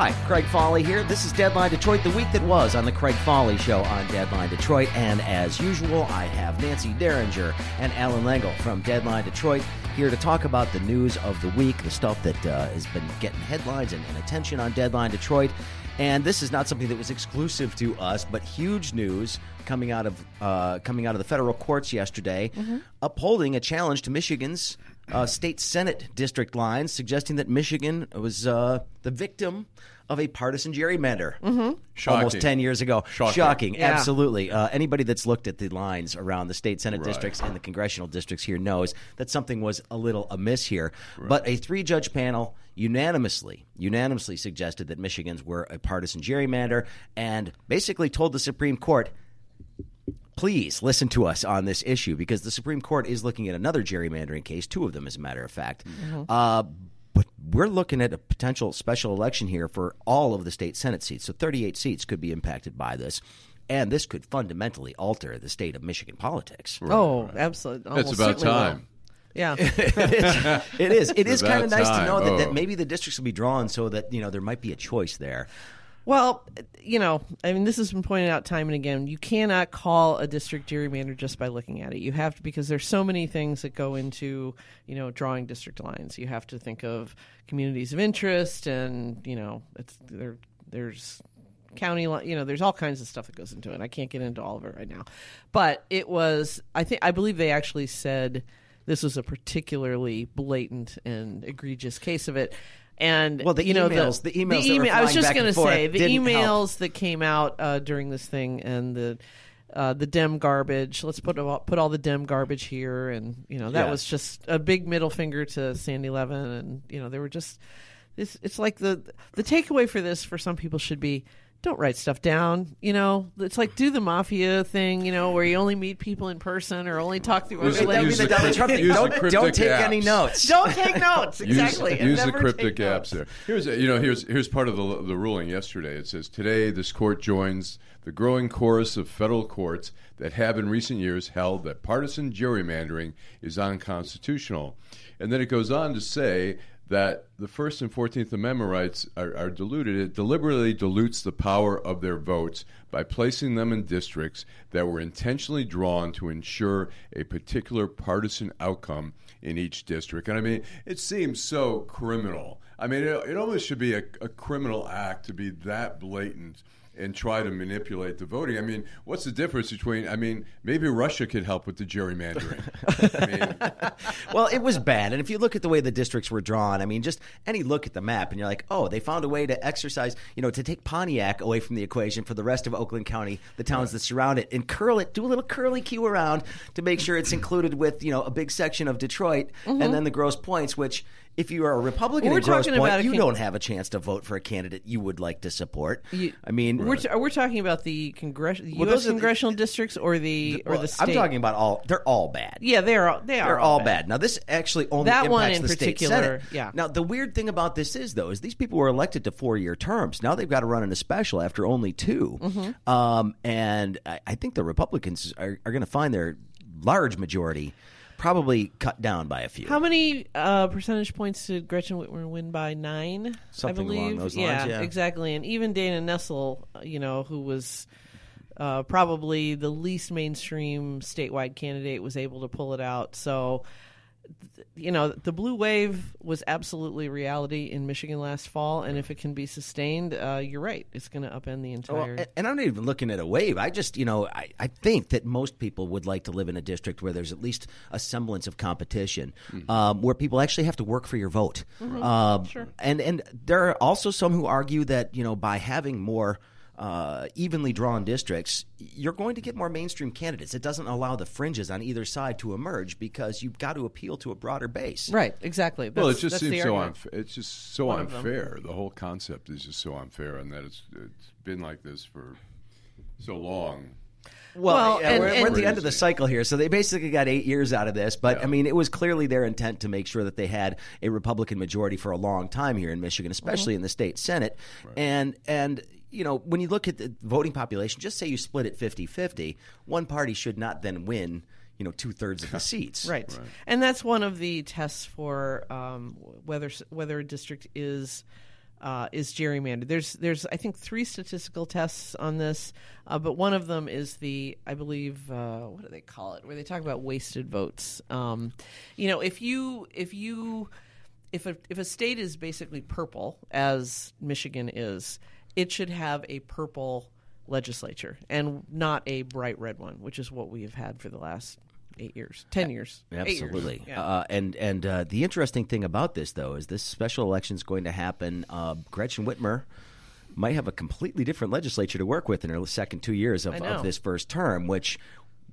Hi, Craig Foley here. This is Deadline Detroit, the week that was on the Craig Foley Show on Deadline Detroit. And as usual, I have Nancy Derringer and Allan Lengel from Deadline Detroit here to talk about the news of the week, the stuff that uh, has been getting headlines and, and attention on Deadline Detroit. And this is not something that was exclusive to us, but huge news coming out of uh, coming out of the federal courts yesterday, upholding a challenge to Michigan's uh, state senate district lines, suggesting that Michigan was uh, the victim of a partisan gerrymander almost 10 years ago. Shocking. Yeah. absolutely. Uh, anybody that's looked at the lines around the state senate districts and the congressional districts here knows that something was a little amiss here. But a three judge panel unanimously unanimously suggested that Michigan's were a partisan gerrymander and basically told the Supreme Court please listen to us on this issue because the Supreme Court is looking at another gerrymandering case, two of them, as a matter of fact. Uh, but we're looking at a potential special election here for all of the state Senate seats. So 38 seats could be impacted by this. And this could fundamentally alter the state of Michigan politics. Oh, absolutely. It's about certainly will. time. Yeah. it is. It is About kind of nice to time. know that, that Oh. maybe the districts will be drawn so that you know there might be a choice there. Well, you know, I mean, this has been pointed out time and again. You cannot call a district gerrymander just by looking at it. You have to because there's so many things that go into you know drawing district lines. You have to think of communities of interest, and you know, it's there. There's county you know there's all kinds of stuff that goes into it i can't get into all of it right now but it was i think i believe they actually said this was a particularly blatant and egregious case of it and Well, the you know emails- the emails that were email- i was just going to say the emails help. that came out uh, during this thing and the uh, the dem garbage. Let's put all, put all the dem garbage here, and you know that Yeah. was just a big middle finger to Sandy Levin, and you know they were just this. It's like the the takeaway for this for some people should be don't write stuff down. You know, it's like do the mafia thing. You know, where you only meet people in person or only talk through. Use or the- like- That would be use the the Donald Trump thing. use Don't, don't cryptic take any notes. don't take notes. Exactly. and Use, the cryptic take apps notes. there. Here's you know here's here's part of the the ruling yesterday. It says today this court joins the growing chorus of federal courts that have in recent years held that partisan gerrymandering is unconstitutional, and then it goes on to say that the First and Fourteenth Amendment rights are, are diluted. It deliberately dilutes the power of their votes by placing them in districts that were intentionally drawn to ensure a particular partisan outcome in each district. And I mean, it seems so criminal. I mean, it, it almost should be a, a criminal act to be that blatant and try to manipulate the voting. I mean, what's the difference between? I mean, maybe Russia could help with the gerrymandering. I mean, well, it was bad. And if you look at the way the districts were drawn, I mean, just any look at the map, and you're like, oh, they found a way to exercise, you know, to take Pontiac away from the equation for the rest of Oakland County, the towns that surround it, and curl it, do a little curly cue around to make sure it's included with, you know, a big section of Detroit, and mm-hmm. then the gross points, which. If you are a Republican in Grosse talking about Pointe, a you con- don't have a chance to vote for a candidate you would like to support. You- I mean, We're, t- we're talking about the congress- U.S. those are the- congressional districts or the or well, the state. I'm talking about all. They're all bad. Yeah, they are. They are. They're all bad. Now, this actually only That impacts one in the state particular, senate. yeah. Now, the weird thing about this is, though, is these people were elected to four-year terms. Now they've got to run in a special after only 2 Mm-hmm. Um, and I, I think the Republicans are, are going to find their large majority probably cut down by a few. How many uh, percentage points did Gretchen Whitmer win by? Nine, Something I believe. along those lines, yeah. exactly. And even Dana Nessel, uh, you know, who was uh, probably the least mainstream statewide candidate, was able to pull it out. So, you know, the blue wave was absolutely reality in Michigan last fall, and if it can be sustained, uh, you're right, it's going to upend the entire. and- and I'm not even looking at a wave. I just, you know, I, I think that most people would like to live in a district where there's at least a semblance of competition, um, where people actually have to work for your vote. Um, Sure. And and there are also some who argue that you know by having more. Uh, evenly drawn districts, you're going to get more mainstream candidates. It doesn't allow the fringes on either side to emerge because you've got to appeal to a broader base. Right, exactly. well, it just seems so unfair. It's just so One unfair. The whole concept is just so unfair, and that it's it's been like this for so long. Well, Well, yeah, and- we're, we're at the end of the cycle here, so they basically got eight years out of this. But Yeah. I mean, it was clearly their intent to make sure that they had a Republican majority for a long time here in Michigan, especially in the state Senate. And and you know, when you look at the voting population, just say you split it 50-50, one party should not then win. You know, two thirds of the seats. Right. and that's one of the tests for um, whether whether a district is uh, is gerrymandered. There's there's I think three statistical tests on this, uh, but one of them is the I believe uh, what do they call it, where they talk about wasted votes. Um, you know, if you if you if a if a state is basically purple as Michigan is, it should have a purple legislature and not a bright red one, which is what we have had for the last eight years, ten years, Eight years. Absolutely. Yeah. Uh, and and uh, the interesting thing about this, though, is this special election is going to happen. Uh, Gretchen Whitmer might have a completely different legislature to work with in her second two years of, of this first term, which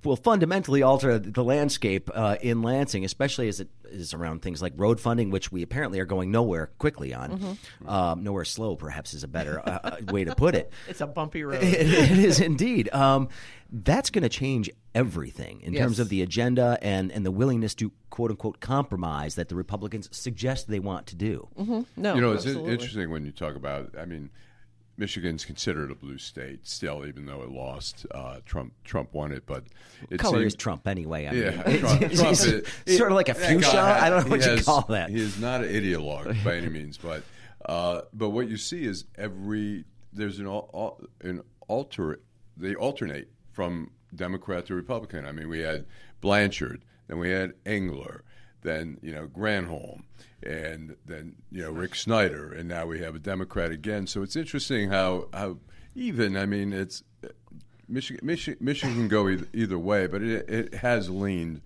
will fundamentally alter the landscape uh, in Lansing, especially as it is around things like road funding, which we apparently are going nowhere quickly on. Mm-hmm. Um, nowhere slow, perhaps, is a better uh, uh, way to put it. It's a bumpy road. It, it is indeed. Um, that's going to change everything in terms of the agenda and, and the willingness to quote unquote compromise that the Republicans suggest they want to do. no, you know, it's interesting when you talk about. I mean, Michigan's considered a blue state still, even though it lost. Uh, Trump Trump won it, but it Color seems- is Trump anyway. I Yeah, mean, Trump, Trump is- sort of like a fuchsia. guy I don't know what you has- call that. He is not an ideologue by any means, but uh, but what you see is every there's an al- an alter they alternate from Democrat to Republican. I mean, we had Blanchard, then we had Engler, then you know Granholm, and then you know Rick Snyder, and now we have a Democrat again. So it's interesting how how even I mean it's Michigan, Michigan, can go either, either way, but it, it has leaned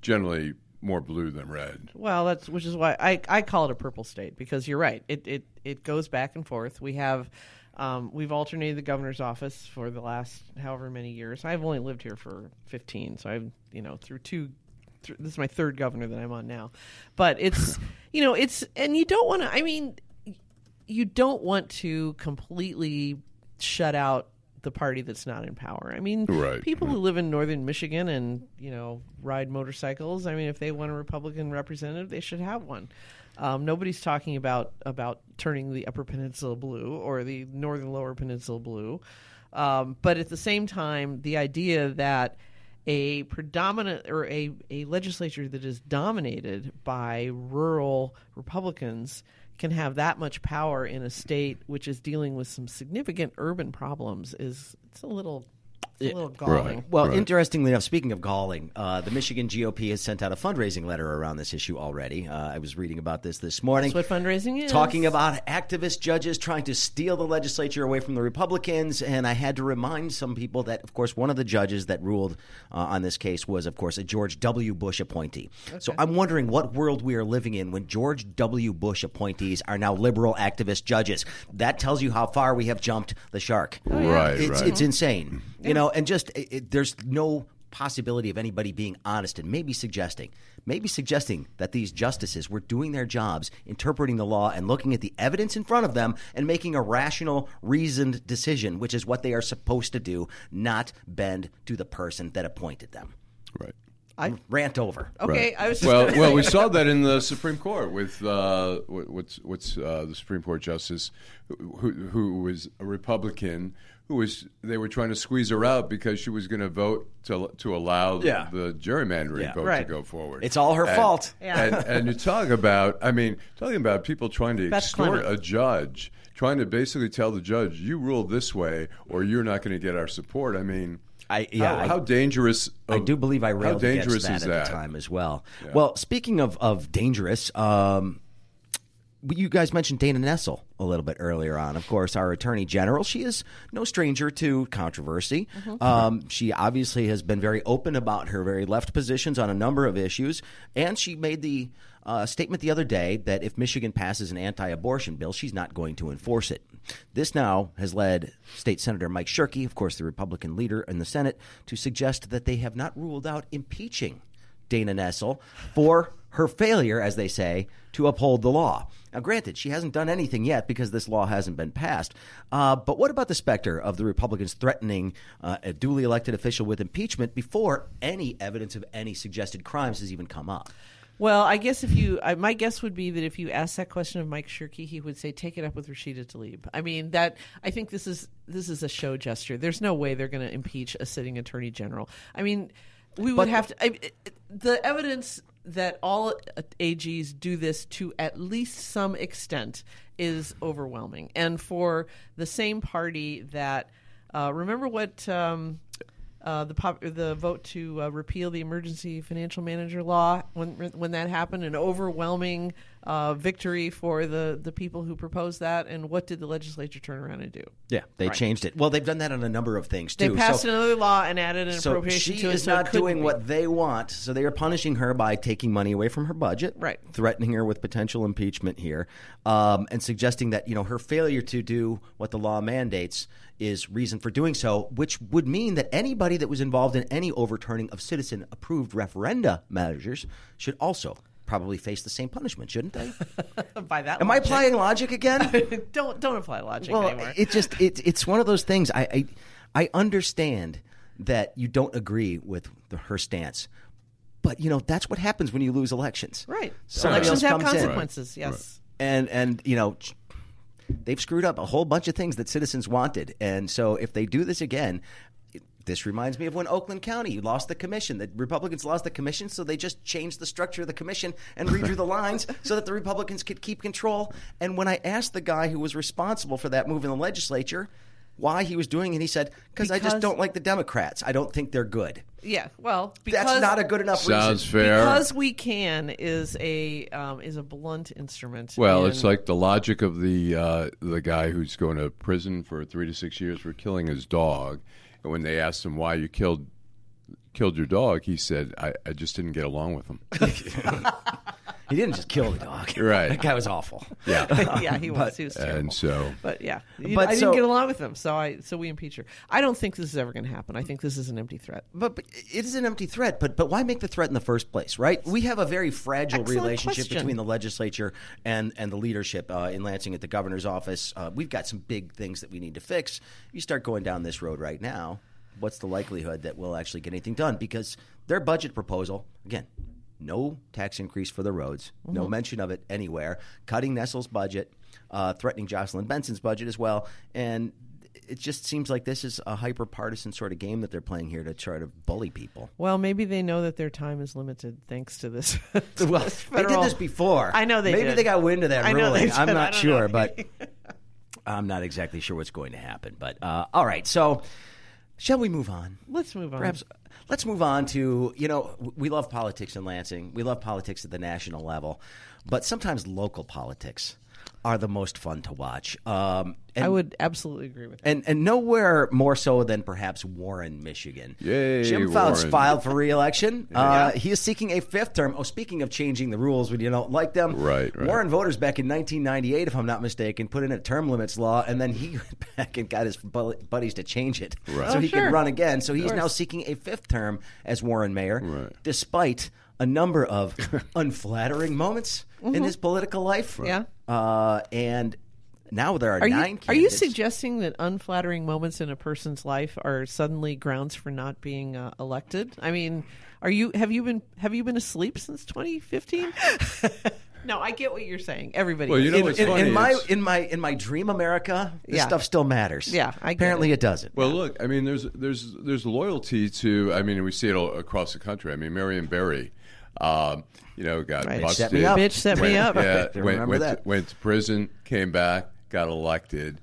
generally more blue than red. Well, that's which is why I, I call it a purple state because you're right. It it, it goes back and forth. We have um, we've alternated the governor's office for the last however many years. I've only lived here for 15, so I've you know through two. Through, this is my third governor that I'm on now, but it's you know it's and you don't want to. I mean, you don't want to completely shut out the party that's not in power. I mean, Right, people who live in northern Michigan and you know ride motorcycles. I mean, if they want a Republican representative, they should have one. Um, nobody's talking about about turning the Upper Peninsula blue or the Northern Lower Peninsula blue, um, but at the same time, the idea that a predominant or a, a legislature that is dominated by rural Republicans can have that much power in a state which is dealing with some significant urban problems is it's a little it's a little galling. Right. Well, interestingly enough, speaking of galling, uh, the Michigan GOP has sent out a fundraising letter around this issue already. Uh, I was reading about this this morning. That's what fundraising is. Talking about activist judges trying to steal the legislature away from the Republicans, and I had to remind some people that, of course, one of the judges that ruled uh, on this case was, of course, a George W. Bush appointee. So I'm wondering what world we are living in when George W. Bush appointees are now liberal activist judges. That tells you how far we have jumped the shark. Right, It's, right. it's insane, you know, and just it, it- there's no possibility of anybody being honest and maybe suggesting, maybe suggesting that these justices were doing their jobs, interpreting the law and looking at the evidence in front of them and making a rational, reasoned decision, which is what they are supposed to do, not bend to the person that appointed them. Right. I, Rant over. okay, Right. I was just well, well, we saw that in the Supreme Court with uh, what- what's what's uh, the Supreme Court justice who, who was a Republican who was they were trying to squeeze her out because she was going to vote to to allow Yeah. the gerrymandering Yeah. vote Right. to go forward. It's all her And- fault. Yeah. And, and you talk about, I mean, talking about people trying to Beth extort Clement. a judge, trying to basically tell the judge, you rule this way or you're not going to get our support. I mean, I- yeah, how, I- how dangerous? I do believe I how railed dangerous against that is at that? the time as well. Well, speaking of of dangerous, um, you guys mentioned Dana Nessel a little bit earlier on. Of course, our Attorney General. She is no stranger to controversy. Um, she obviously has been very open about her very left positions on a number of issues, and she made the uh, statement the other day that if Michigan passes an anti-abortion bill, she's not going to enforce it. This now has led State Senator Mike Shirkey, of course, the Republican leader in the Senate, to suggest that they have not ruled out impeaching Dana Nessel for her failure, as they say, to uphold the law. Now, granted, she hasn't done anything yet because this law hasn't been passed. Uh, but what about the specter of the Republicans threatening uh, a duly elected official with impeachment before any evidence of any suggested crimes has even come up? Well, I guess if you, I, my guess would be that if you asked that question of Mike Shirkey, he would say, "Take it up with Rashida Tlaib." I mean, that I think this is this is a show gesture. There's no way they're going to impeach a sitting attorney general. I mean, we would But- have to. I, the evidence that all AGs do this to at least some extent is overwhelming, and for the same party that uh, remember what. Um, uh, the pop, the vote to uh, repeal the emergency financial manager law when when that happened, an overwhelming uh, victory for the the people who proposed that. And what did the legislature turn around and do? Yeah, they Right. changed it. Well, they've done that on a number of things too. They passed so, another law and added an so appropriation she to it. is so it not doing be. what they want. So they are punishing her by taking money away from her budget, Right. Threatening her with potential impeachment here, um, and suggesting that you know her failure to do what the law mandates is reason for doing so, which would mean that anybody that was involved in any overturning of citizen-approved referenda measures should also probably face the same punishment, shouldn't they? by that. Am I applying logic again? don't don't apply logic well, anymore. it just it, it's one of those things. I, I I understand that you don't agree with the, her stance, but you know that's what happens when you lose elections. right. Somebody Elections have comes in. consequences. Yes. and and you know they've screwed up a whole bunch of things that citizens wanted, and so if they do this again. It- This reminds me of when Oakland County lost the commission. The Republicans lost the commission, so they just changed the structure of the commission and redrew the lines so that the Republicans could keep control. And when I asked the guy who was responsible for that move in the legislature why he was doing it, he said, "Because I just don't like the Democrats. I don't think they're good." Yeah. Well, because That's not a good enough Sounds reason. fair. because we can is a um, is a blunt instrument. Well, in- it's like the logic of the uh, the guy who's going to prison for three to six years for killing his dog, and when they asked him why you killed killed your dog, he said, "I, I just didn't get along with him." He didn't just kill the dog. Right. that guy was awful. yeah, yeah, he was. He was terrible. and so But yeah, You- But I so- didn't get along with him, so I so we impeach her. I don't think this is ever going to happen. I think this is an empty threat. But, but it is an empty threat. But but why make the threat in the first place, right? We have a very fragile Excellent relationship question. between the legislature and and the leadership uh, in Lansing at the governor's office. Uh, we've got some big things that we need to fix. You start going down this road right now. What's the likelihood that we'll actually get anything done? Because their budget proposal, again, no tax increase for the roads, Mm-hmm. no mention of it anywhere. Cutting Nessel's budget, uh, threatening Jocelyn Benson's budget as well, and it just seems like this is a hyper partisan sort of game that they're playing here to try to bully people. Well, maybe they know that their time is limited thanks to this. to Well, this they did this before. I know they Maybe did. they got wind of that I know they ruling. I'm not sure, know. but I'm not exactly sure what's going to happen. But uh, all right, so shall we move on? Let's move on. Perhaps let's move on to you know we love politics in Lansing. We love politics at the national level, but sometimes local politics are the most fun to watch. Um, and, I would absolutely agree with that. and and nowhere more so than perhaps Warren, Michigan. Yay, Jim Fouts filed for re-election. Uh, he is seeking a fifth term. Oh, speaking of changing the rules when you don't like them, Right, right. Warren voters back in 1998, if I'm not mistaken, put in a term limits law, and then he went back and got his buddies to change it Right. so Oh, he sure. could run again. So he's now seeking a fifth term as Warren mayor, Right. despite a number of unflattering moments in his political life. Yeah. Uh, and. Now there are, Are nine. you, are you suggesting that unflattering moments in a person's life are suddenly grounds for not being uh, elected? I mean, are you have you been have you been asleep since 2015? no, I get what you're saying. Everybody. Well, you know in, what's in- in my is- in my in my dream America, this Yeah. stuff still matters. Yeah, I get apparently it. it, doesn't. Well, look, I mean, there's there's there's loyalty to. I mean, we see it all across the country. I mean, Marion Barry, um, you know, got Right. busted. Set me up. Bitch set me went, up. Yeah, went, went, that. To, went to prison, came back, got elected,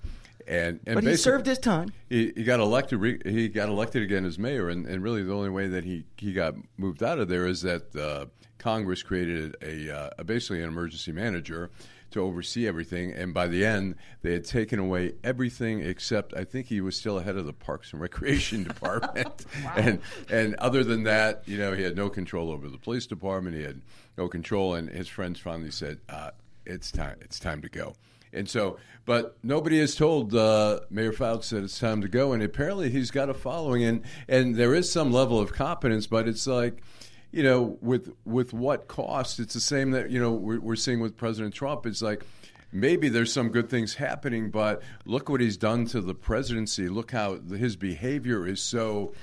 and and but he served his time. he, he got elected. He got elected again as mayor, and, and really the only way that he, he got moved out of there is that uh, Congress created a, uh, a basically an emergency manager to oversee everything. And by the end, they had taken away everything except I think he was still ahead of the Parks and Recreation Department. And and other than that, you know, he had no control over the police department. He had no control. And his friends finally said, uh, "It's time. It's time to go." And so, but nobody has told uh, Mayor Fouts that it's time to go. And apparently, he's got a following, and and there is some level of competence, but it's like. You know, with with what cost? It's the same that you know we're, we're seeing with President Trump. It's like maybe there's some good things happening, but look what he's done to the presidency. Look how his behavior is so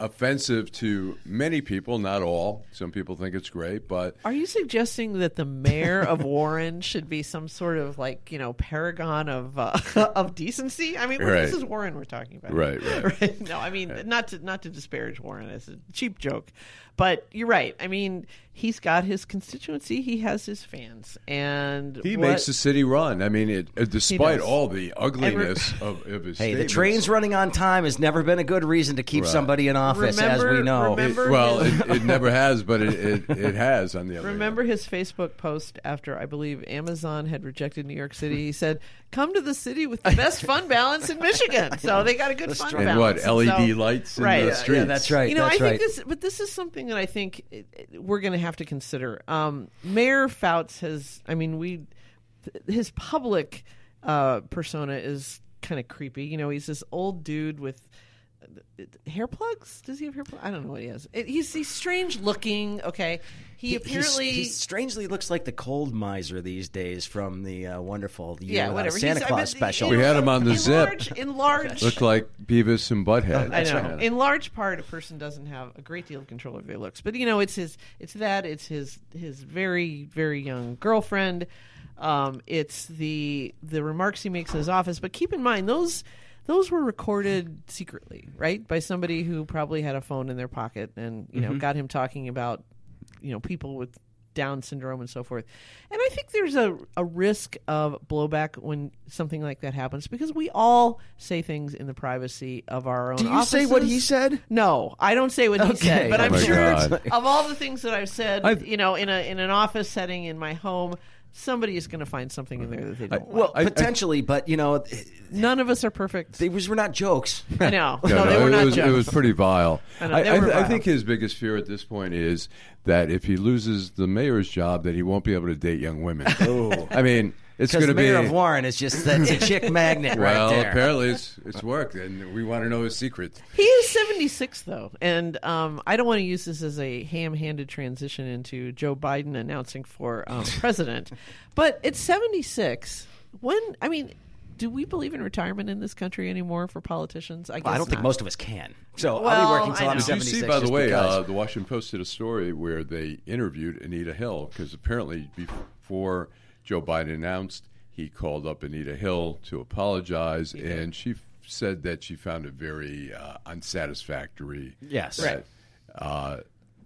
offensive to many people, not all. Some people think it's great, but Are you suggesting that the mayor of Warren should be some sort of like you know paragon of uh, of decency? I mean, Right. this is Warren we're talking about, Right, right. right? No, I mean not to not to disparage Warren. It's a cheap joke, but you're right. I mean, he's got his constituency. He has his fans, and he what- makes the city run. I mean, it, uh, despite all the ugliness of, of his Hey, the train's running on time has never been a good reason to keep Right. somebody in office, as we know. It- well, his- it, it never has, but it, it, it has on the other. Remember hand. his Facebook post after I believe Amazon had rejected New York City. He said, "Come to the city with the best fund balance in Michigan." So they got a good fund balance. And what. LED So- lights in right. the Yeah, streets? yeah, that's right. You know, that's I right. think this, but this is something that I think it, it- we're going to have to consider. Um, Mayor Fouts has, I mean, we, his public uh, persona is kind of creepy. You know, he's this old dude with hair plugs. Does he have hair plugs? I don't know what he has. It, he's he's strange looking. Okay, he, He- he's- apparently he strangely looks like the cold miser these days from the uh, wonderful Year yeah, whatever. Santa He's- I Claus mean, special. We had him on the in zip. Large, in large, Looked like Beavis and Butthead. I know. Yeah. In large part, a person doesn't have a great deal of control over their looks, but you know, it's his, it's that, it's his, his very, very young girlfriend. Um, it's the the remarks he makes in his office. But keep in mind those those were recorded secretly, right, by somebody who probably had a phone in their pocket and you know mm-hmm. got him talking about you know people with Down syndrome and so forth. And I think there's a, a risk of blowback when something like that happens because we all say things in the privacy of our own. Do you say what he said? No, I don't say what he said, but Oh I'm sure of all the things that I've said, I've- you know, in a in an office setting in my home, somebody is going to find something in there that they don't Well, like. I- I- potentially, but you know, None of us are perfect. these were not jokes. I know. No, No, no, they were it, not was, it was pretty vile. I know, I, they I, were th- I think his biggest fear at this point is that if he loses the mayor's job, that he won't be able to date young women. Oh. I mean, it's Because going to be. mayor of Warren is just that's a chick magnet well, right there. apparently it's it's worked, and we want to know his secret. He is 76, though, and um, I don't want to use this as a ham-handed transition into Joe Biden announcing for um, president. but at 76, when I mean, do we believe in retirement in this country anymore for politicians? I guess Well, I don't think most of us can. So I'll be working till I I'm know. Did you 76. see, by the way, uh, the Washington Post did a story where they interviewed Anita Hill because apparently before Joe Biden announced, he called up Anita Hill to apologize, and she f- said that she found it very uh, unsatisfactory. Yes. that, Uh,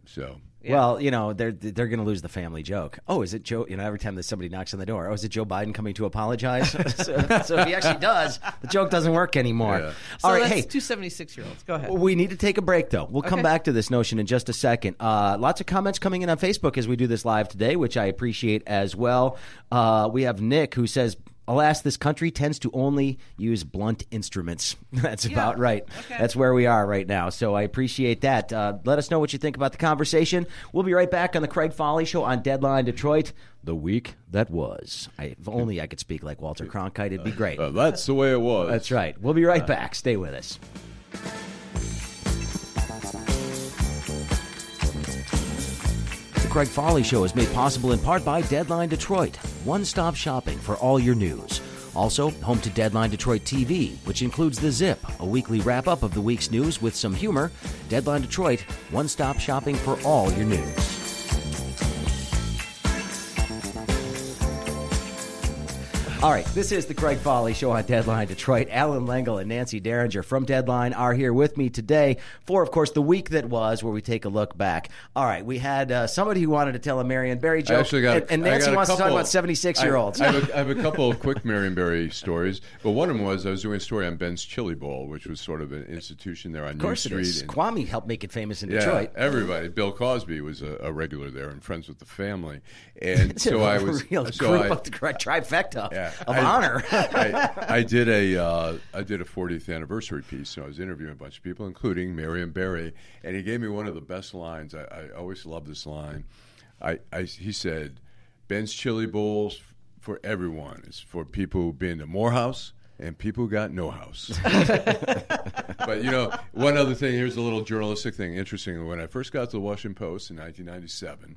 so Well, you know, they're they're going to lose the family joke. Oh, is it Joe? You know, every time that somebody knocks on the door, oh, is it Joe Biden coming to apologize? so, so if he actually does, the joke doesn't work anymore. Yeah. So All right, hey, two 76 year olds. Go ahead. we need to take a break, though. We'll come back to this notion in just a second. Uh, lots of comments coming in on Facebook as we do this live today, which I appreciate as well. Uh, we have Nick who says, Alas, this country tends to only use blunt instruments. That's about right. Okay. That's where we are right now. So I appreciate that. Uh, let us know what you think about the conversation. We'll be right back on the Craig Foley Show on Deadline Detroit, the week that was. I, if only I could speak like Walter Cronkite, it'd be great. uh, that's the way it was. That's right. We'll be right back. Stay with us. Craig Foley Show is made possible in part by Deadline Detroit, one stop shopping for all your news. Also, home to Deadline Detroit TV, which includes The Zip, a weekly wrap up of the week's news with some humor. Deadline Detroit, one stop shopping for all your news. All right, this is the Craig Foley Show on Deadline Detroit. Allan Lengel and Nancy Derringer from Deadline are here with me today for, of course, the week that was, where we take a look back. All right, we had uh, somebody who wanted to tell a Marion Barry I joke, actually got, and, and I Nancy wants to talk about seventy-six-year-olds. I, I, have have a couple of quick Marion Barry stories, but one of them was I was doing a story on Ben's Chili Bowl, which was sort of an institution there on of course, New it Street. is. and- Kwame helped make it famous in yeah, Detroit. everybody. Bill Cosby was a, a regular there and friends with the family, and so I was real so I, the correct trifecta yeah, of I- honor. I, I did a uh, I did a 40th anniversary piece, so I was interviewing a bunch of people, including Marion Barry, and he gave me one of the best lines. I, I always love this line. I, I he said, "Ben's Chili Bowls for everyone. It's for people who've been to Morehouse, and people who got no house. but you know, one other thing. Here's a little journalistic thing. Interesting. When I first got to the Washington Post in 1997,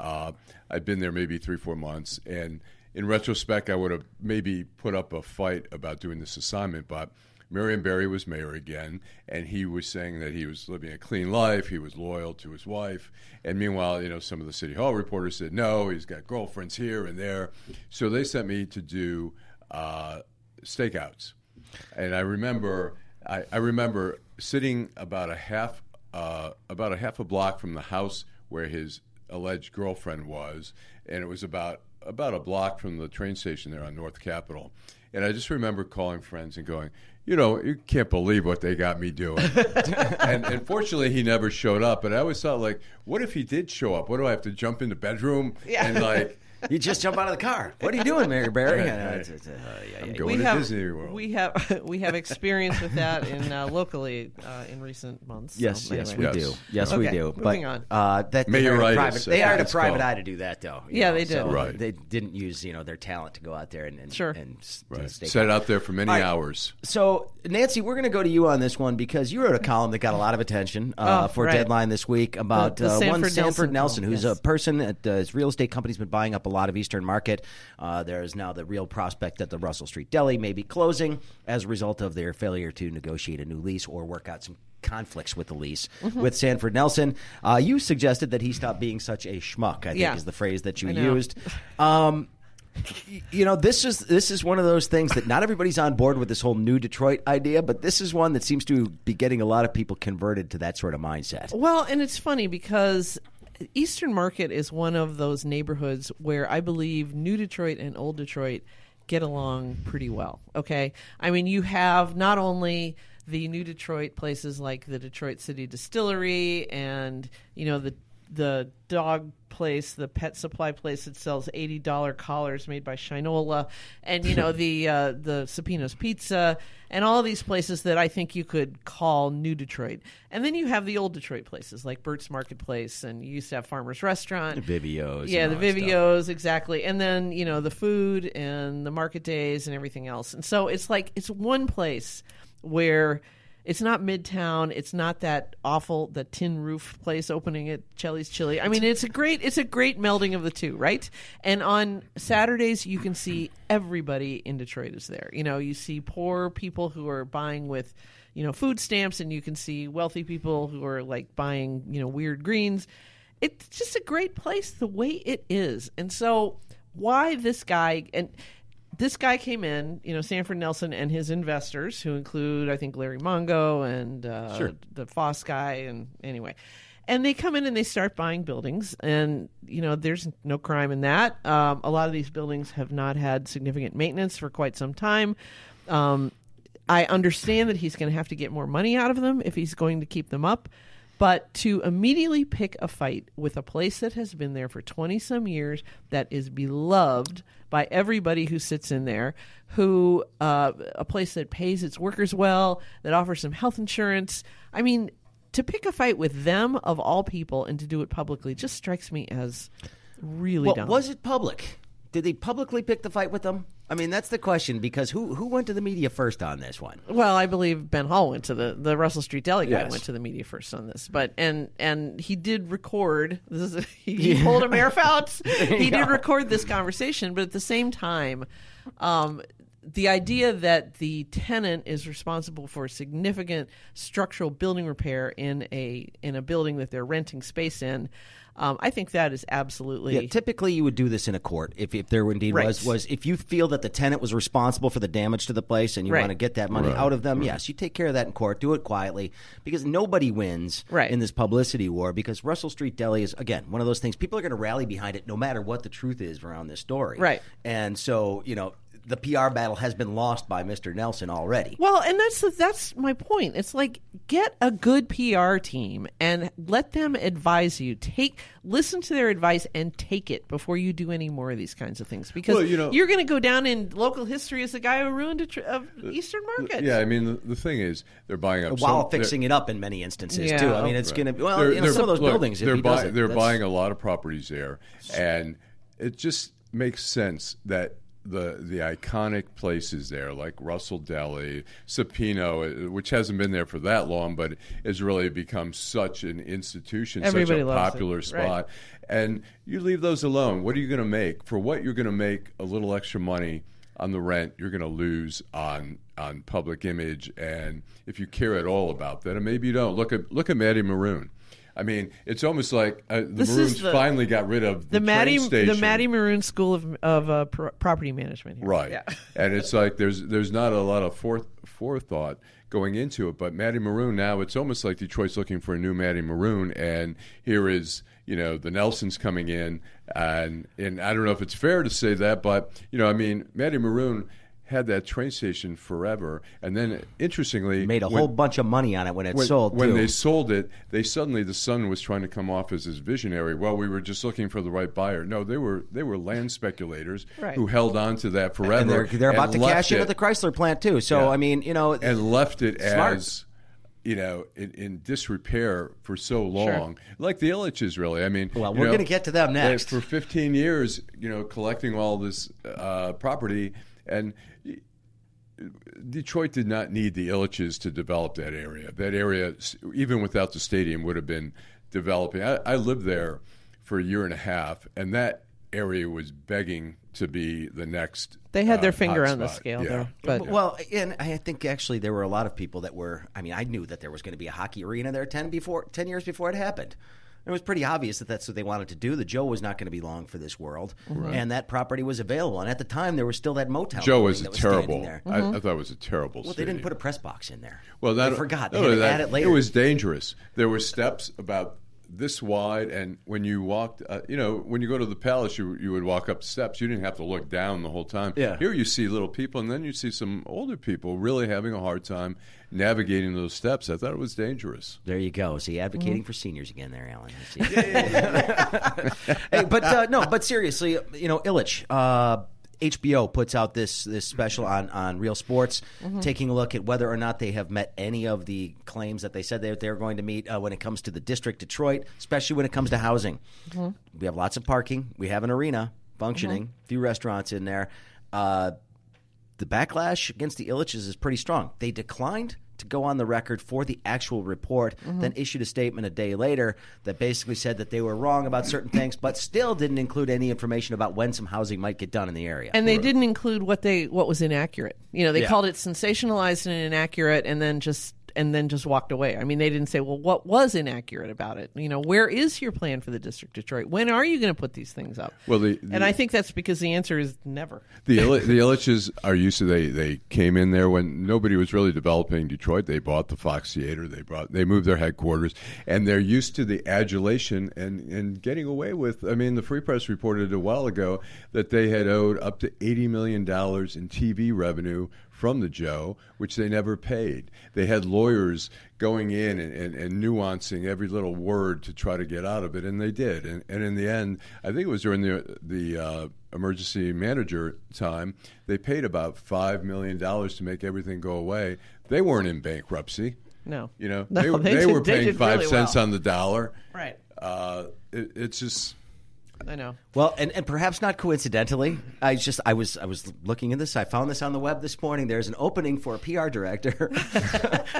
uh, I'd been there maybe three, four months, and in retrospect, I would have maybe put up a fight about doing this assignment, but. Marion Barry was mayor again, and he was saying that he was living a clean life. He was loyal to his wife, and meanwhile, you know, some of the city hall reporters said no, he's got girlfriends here and there. So they sent me to do uh, stakeouts, and I remember, I, I remember sitting about a half, uh, about a half a block from the house where his alleged girlfriend was, and it was about about a block from the train station there on North Capitol. And I just remember calling friends and going, you know, you can't believe what they got me doing. and, and fortunately, he never showed up. But I always thought, like, what if he did show up? What do I have to jump in the bedroom Yeah. and like? You just jump out of the car. What are you doing, Mary Barry? Right, right. it's- it's, uh, yeah, I'm yeah. going we to have Disney World. we have we have experience with that in uh, locally uh, in recent months. So Yes, yes, anyway. we Yes. do. Yes, we Okay, do. moving but on. Uh, that they hired a private, they hired a private eye to do that, though. Yeah, know, they did. so Right. They didn't use you know their talent to go out there and, and Sure. and right. stake Set it out there for many All right. hours. So, Nancy, we're going to go to you on this one because you wrote a column that got a lot of attention uh, Oh, for right. Deadline this week about The- the uh, one Sanford Sanford Nelson Nelson, who's yes. a person that uh, his real estate company's been buying up a lot of Eastern Market. Uh, there is now the real prospect that the Russell Street Deli may be closing as a result of their failure to negotiate a new lease or work out some conflicts with the lease Mm-hmm. with Sanford Nelson. Uh, you suggested that he stop being such a schmuck. I think Yeah. is the phrase that you used. Um, you know this is this is one of those things that not everybody's on board with this whole new Detroit idea, but this is one that seems to be getting a lot of people converted to that sort of mindset. Well, and it's funny because Eastern Market is one of those neighborhoods where I believe New Detroit and Old Detroit get along pretty well. Okay. I mean, you have not only the New Detroit places like the Detroit City Distillery and, you know, the the dog place, the pet supply place that sells eighty dollar collars made by Shinola, and you know the uh, the Supino's Pizza, and all these places that I think you could call New Detroit. And then you have the old Detroit places like Burt's Marketplace, and you used to have Farmer's Restaurant, the Vivios, yeah, the stuff. Vivios, exactly. And then, you know, the food and the market days and everything else. And so it's like, it's one place where it's not Midtown. It's not that awful, the tin roof place opening at Chelly's Chili. I mean, it's a great, it's a great melding of the two, right? And on Saturdays, you can see everybody in Detroit is there. You know, you see poor people who are buying with, you know, food stamps and you can see wealthy people who are like buying, you know, weird greens it's just a great place the way it is. And so why this guy and this guy came in, you know, Sanford Nelson and his investors, who include I think Larry Mongo and uh, Sure. the Foss guy, and anyway, and they come in and they start buying buildings, and you know, there's no crime in that. Um, a lot of these buildings have not had significant maintenance for quite some time. Um, I understand that he's going to have to get more money out of them if he's going to keep them up. But to immediately pick a fight with a place that has been there for 20 some years, that is beloved by everybody who sits in there, who, uh, a place that pays its workers well, that offers some health insurance. I mean, to pick a fight with them of all people and to do it publicly just strikes me as really Well, dumb. was it public? Did they publicly pick the fight with them? I mean, that's the question because who who went to the media first on this one? Well, I believe Ben Hall went to the the Russell Street Deli guy Yes. went to the media first on this, but and and he did record. This is he, he pulled a Mayor Fouts. He did record this conversation, but at the same time, um, the idea that the tenant is responsible for significant structural building repair in a in a building that they're renting space in, um, I think that is absolutely Yeah, typically you would do this in a court if, if there indeed Right. was was if you feel that the tenant was responsible for the damage to the place and you Right. want to get that money out of them, yes, you take care of that in court. Do it quietly because nobody wins Right. in this publicity war. Because Russell Street Deli is again one of those things people are going to rally behind it no matter what the truth is around this story. Right. and so you know the PR battle has been lost by Mr. Nelson already. Well, and that's that's my point. It's like get a good PR team and let them advise you. Take listen to their advice and take it before you do any more of these kinds of things because Well, you know- you're going to go down in local history as the guy who ruined a tr- of uh, Eastern uh, Market. Yeah, I mean, the, the thing is, they're buying up While some- fixing it up in many instances Yeah. too. I mean, it's going to be well, They're- you know, some of those look, buildings. They're, buy- it, they're buying a lot of properties there, and it just makes sense that the the iconic places there, like Russell Deli, Supino, uh, which hasn't been there for that long, but has really become such an institution, Everybody such a loves it. popular Right. spot. And you leave those alone. What are you going to make for what you're going to make a little extra money on the rent? You're going to lose on on public image, and if you care at all about that, and maybe you don't. Look at look at Matty Moroun. I mean, it's almost like uh, the This Morouns the- finally got rid of the, the Maddie train station. the Matty Moroun School of of uh, pr- property management here. Right. Yeah. and it's like there's there's not a lot of forth, forethought going into it. But Matty Moroun now it's almost like Detroit's looking for a new Matty Moroun, and here is you know the Nelsons coming in, and and I don't know if it's fair to say that, but you know I mean Matty Moroun had that train station forever, and then interestingly Made a when- whole bunch of money on it when it when, sold. when too. they sold it, they suddenly the son was trying to come off as his visionary. Well, we were just looking for the right buyer. No, they were they were land speculators Right. who held on to that forever. and they're they're about and to cash in at the Chrysler plant too. So Yeah. I mean, you know, and left it Smart. as you know in, in disrepair for so long, like the Ilitches. Really, I mean, Well, we're gonna get to them next. For 15 years, you know, collecting all this uh, property and. Detroit did not need the Ilitches to develop that area. That area, even without the stadium, would have been developing. I, I lived there for a year and a half, and that area was begging to be the next. They had their uh, finger on the scale Yeah. there, but well, and I think actually there were a lot of people that were. I mean, I knew that there was going to be a hockey arena there ten before ten years before it happened. It was pretty obvious that that's what they wanted to do. The Joe was not going to be long for this world, and that property was available. And at the time, there was still that motel. Joe building was that terrible. standing there. I, I mm-hmm. thought it was a terrible. Well, they didn't put a press box in there. Well, that they forgot. They not had only to add that, it later. It was dangerous. There were steps about this wide, and when you walked, uh, you know, when you go to the palace, you you would walk up steps. You didn't have to look down the whole time. Yeah. Here you see little people, and then you see some older people really having a hard time navigating those steps. I thought it was dangerous. There you go. See, advocating Mm-hmm. for seniors again, there, Allan. Hey, but uh, no, but seriously, you know, Ilitch. Uh, HBO puts out this this special on, on Real Sports, Mm-hmm. taking a look at whether or not they have met any of the claims that they said that they're going to meet uh, when it comes to the district Detroit, especially when it comes to housing. Mm-hmm. We have lots of parking. We have an arena functioning, a few restaurants in there. Uh, the backlash against the Ilitches is pretty strong. They declined to go on the record for the actual report, Mm-hmm. then issued a statement a day later that basically said that they were wrong about certain things, but still didn't include any information about when some housing might get done in the area. and they didn't include what they what was inaccurate. You know, they Yeah. called it sensationalized and inaccurate, and then just and then just walked away. I mean, they didn't say, well, what was inaccurate about it? You know, where is your plan for the district of Detroit? When are you going to put these things up? Well, the, the and I think that's because the answer is never. The the Ilitches are used to they they came in there when nobody was really developing Detroit. They bought the Fox Theater. They brought they moved their headquarters, and they're used to the adulation and and getting away with. I mean, the Free Press reported a while ago that they had owed up to eighty million dollars in TV revenue from the Joe, which they never paid. They had lawyers going in and, and, and nuancing every little word to try to get out of it, and they did. And, and in the end, I think it was during the the uh, emergency manager time, they paid about five million dollars to make everything go away. They weren't in bankruptcy. No. You know, No, they, were- they they did- were paying did five really cents well. on the dollar. Right. Uh, it, it's just I know. Well, and, and perhaps not coincidentally, I just I was I was looking at this. I found this on the web this morning. There's an opening for a PR director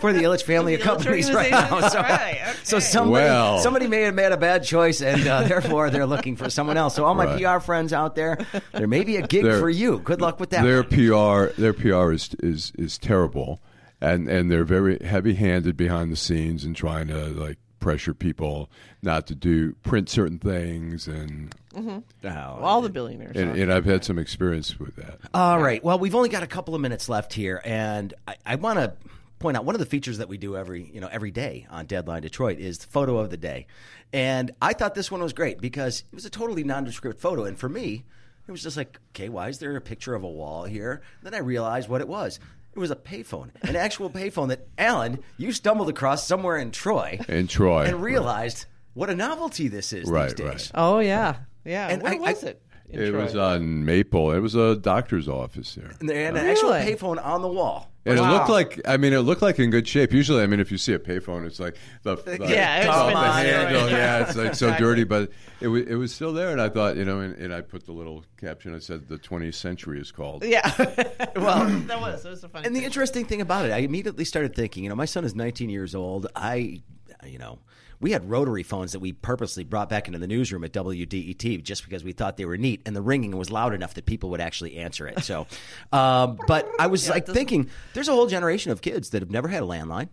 for the Ilitch family of The Ilitch companies right now. organization? So, Right, okay. so somebody Well. somebody may have made a bad choice, and uh, therefore they're looking for someone else. So all my Right. PR friends out there, there may be a gig Their- for you. Good luck with that. Their one. PR, their PR is is is terrible, and and they're very heavy handed behind the scenes and trying to like pressure people not to do print certain things and mm-hmm. Oh, All the billionaires. and, and I've had some experience with that. All right. Well, we've only got a couple of minutes left here, and I, I want to point out one of the features that we do every you know every day on Deadline Detroit is the photo of the day, and I thought this one was great because it was a totally nondescript photo, and for me, it was just like, okay, why is there a picture of a wall here? Then I realized what it was. It was a payphone, an actual payphone that Allan you stumbled across somewhere in Troy, In Troy, and realized what a novelty this is Right, these days. right. oh yeah, yeah. And Where I- was I- it? in It Troy? was on Maple. It was a doctor's office there. And they had an actual payphone on the wall. And Wow. it looked like, I mean, it looked like in good shape. Usually, I mean, if you see a payphone, it's like the, the, Yeah, it's top, been the destroyed. handle. Yeah, it's like so Exactly. dirty, but it was, it was still there. And I thought, you know, and, and I put the little caption. I said, "The 20th century is called." Yeah. Well, that was that was a funny. And the interesting thing about it, I immediately started thinking, you know, my son is 19 years old. I, you know, we had rotary phones that we purposely brought back into the newsroom at WDET just because we thought they were neat, and the ringing was loud enough that people would actually answer it. So, um, but I was like thinking, there's a whole generation of kids that have never had a landline,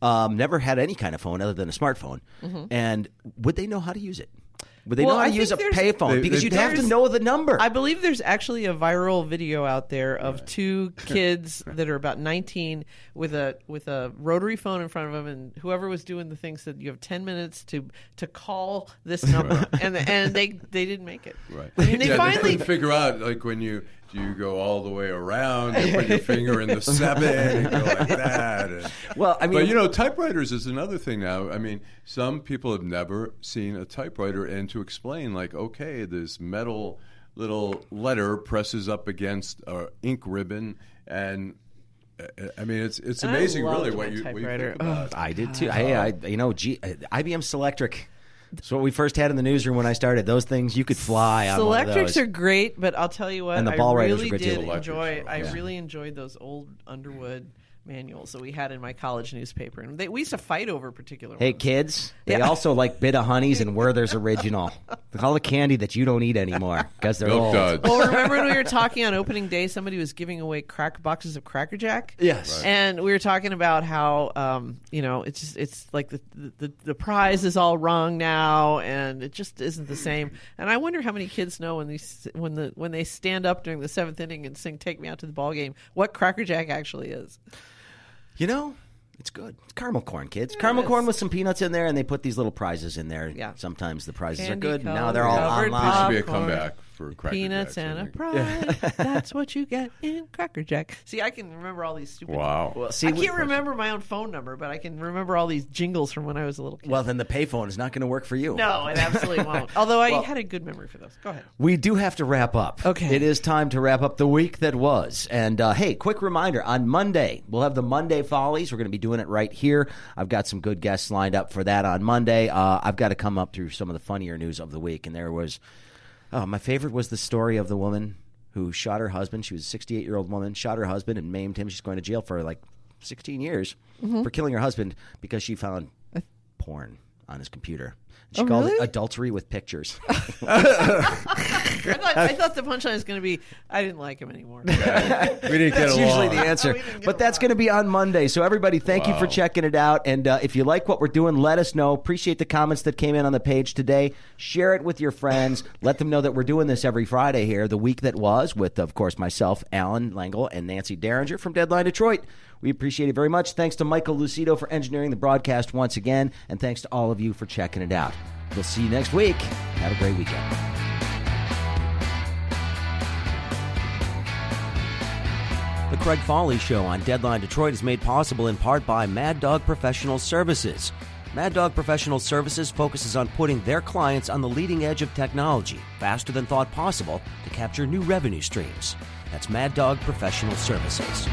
um, never had any kind of phone other than a smartphone, and would they know how to use it? Would they Well, know how I to use a payphone? They- because you'd have to know the number. I believe there's actually a viral video out there of two kids that are about 19 with a with a rotary phone in front of them, and whoever was doing the thing said you have 10 minutes to to call this number, and and they they didn't make it. Right. I mean, they yeah, finally couldn't figure out like when you do you go all the way around and put your finger in the seven and go like that. and- Well, I mean- but you know, typewriters is another thing now. I mean, some people have never seen a typewriter, and to explain, like, okay, this metal little letter presses up against a ink ribbon, and uh, I mean, it's it's amazing, really, what you, what you typewriter. think about. I did too. I, I you know, G, IBM Selectric. That's what we first had in the newsroom when I started. Those things you could fly on one of Selectrics those. are great, but I'll tell you what, And the I ball writers really too. did Electrics enjoy. are- I yeah. really enjoyed those old Underwood manuals that we had in my college newspaper, and they, we used to fight over particular. Hey ones. kids, they Yeah. also like Bit-O-Honeys and Werther's Original. All the candy that you don't eat anymore because they're Milk old. duds. Well, remember when we were talking on opening day? Somebody was giving away crack boxes of Cracker Jack. Yes. Right. and we were talking about how um, you know it's just it's like the, the the prize is all wrong now, and it just isn't the same. And I wonder how many kids know when these when the when they stand up during the seventh inning and sing "Take Me Out to the Ball Game" what Cracker Jack actually is. You know, it's good. It's caramel corn, kids. caramel corn with some peanuts in there, and they put these little prizes in there. Yeah. Sometimes the prizes Candy are good. Now they're all covered online. There should be a comeback for Cracker Peanuts Jacks, and a think. prize. That's what you get in Cracker Jack. See, I can remember all these stupid. Wow. Well, see, I can't remember my own phone number, but I can remember all these jingles from when I was a little kid. Well, then the payphone is not going to work for you. no, it absolutely won't. Although I Well- had a good memory for those. Go ahead. We do have to wrap up. Okay. It is time to wrap up the week that was. And uh, hey, quick reminder on Monday, we'll have the Monday Follies. We're going to be doing it right here. I've got some good guests lined up for that on Monday. Uh, I've got to come up through some of the funnier news of the week. And there was, oh, my favorite was the story of the woman who shot her husband. She was a 68 year old woman, shot her husband and maimed him. She's going to jail for like 16 years Mm-hmm. for killing her husband because she found porn on his computer. She Oh, called really? it adultery with pictures. I thought, I thought the punchline was going to be, I didn't like him anymore. We didn't get That's along. usually the answer. We But that's going to be on Monday. So, everybody, thank you for checking it out. And uh, if you like what we're doing, let us know. Appreciate the comments that came in on the page today. Share it with your friends. let them know that we're doing this every Friday here, the week that was, with, of course, myself, Allan Lengel, and Nancy Derringer from Deadline Detroit. We appreciate it very much. Thanks to Michael Lucido for engineering the broadcast once again. And thanks to all of you for checking it out. We'll see you next week. Have a great weekend. The Craig Foley Show on Deadline Detroit is made possible in part by Mad Dog Professional Services. Mad Dog Professional Services focuses on putting their clients on the leading edge of technology faster than thought possible to capture new revenue streams. That's Mad Dog Professional Services.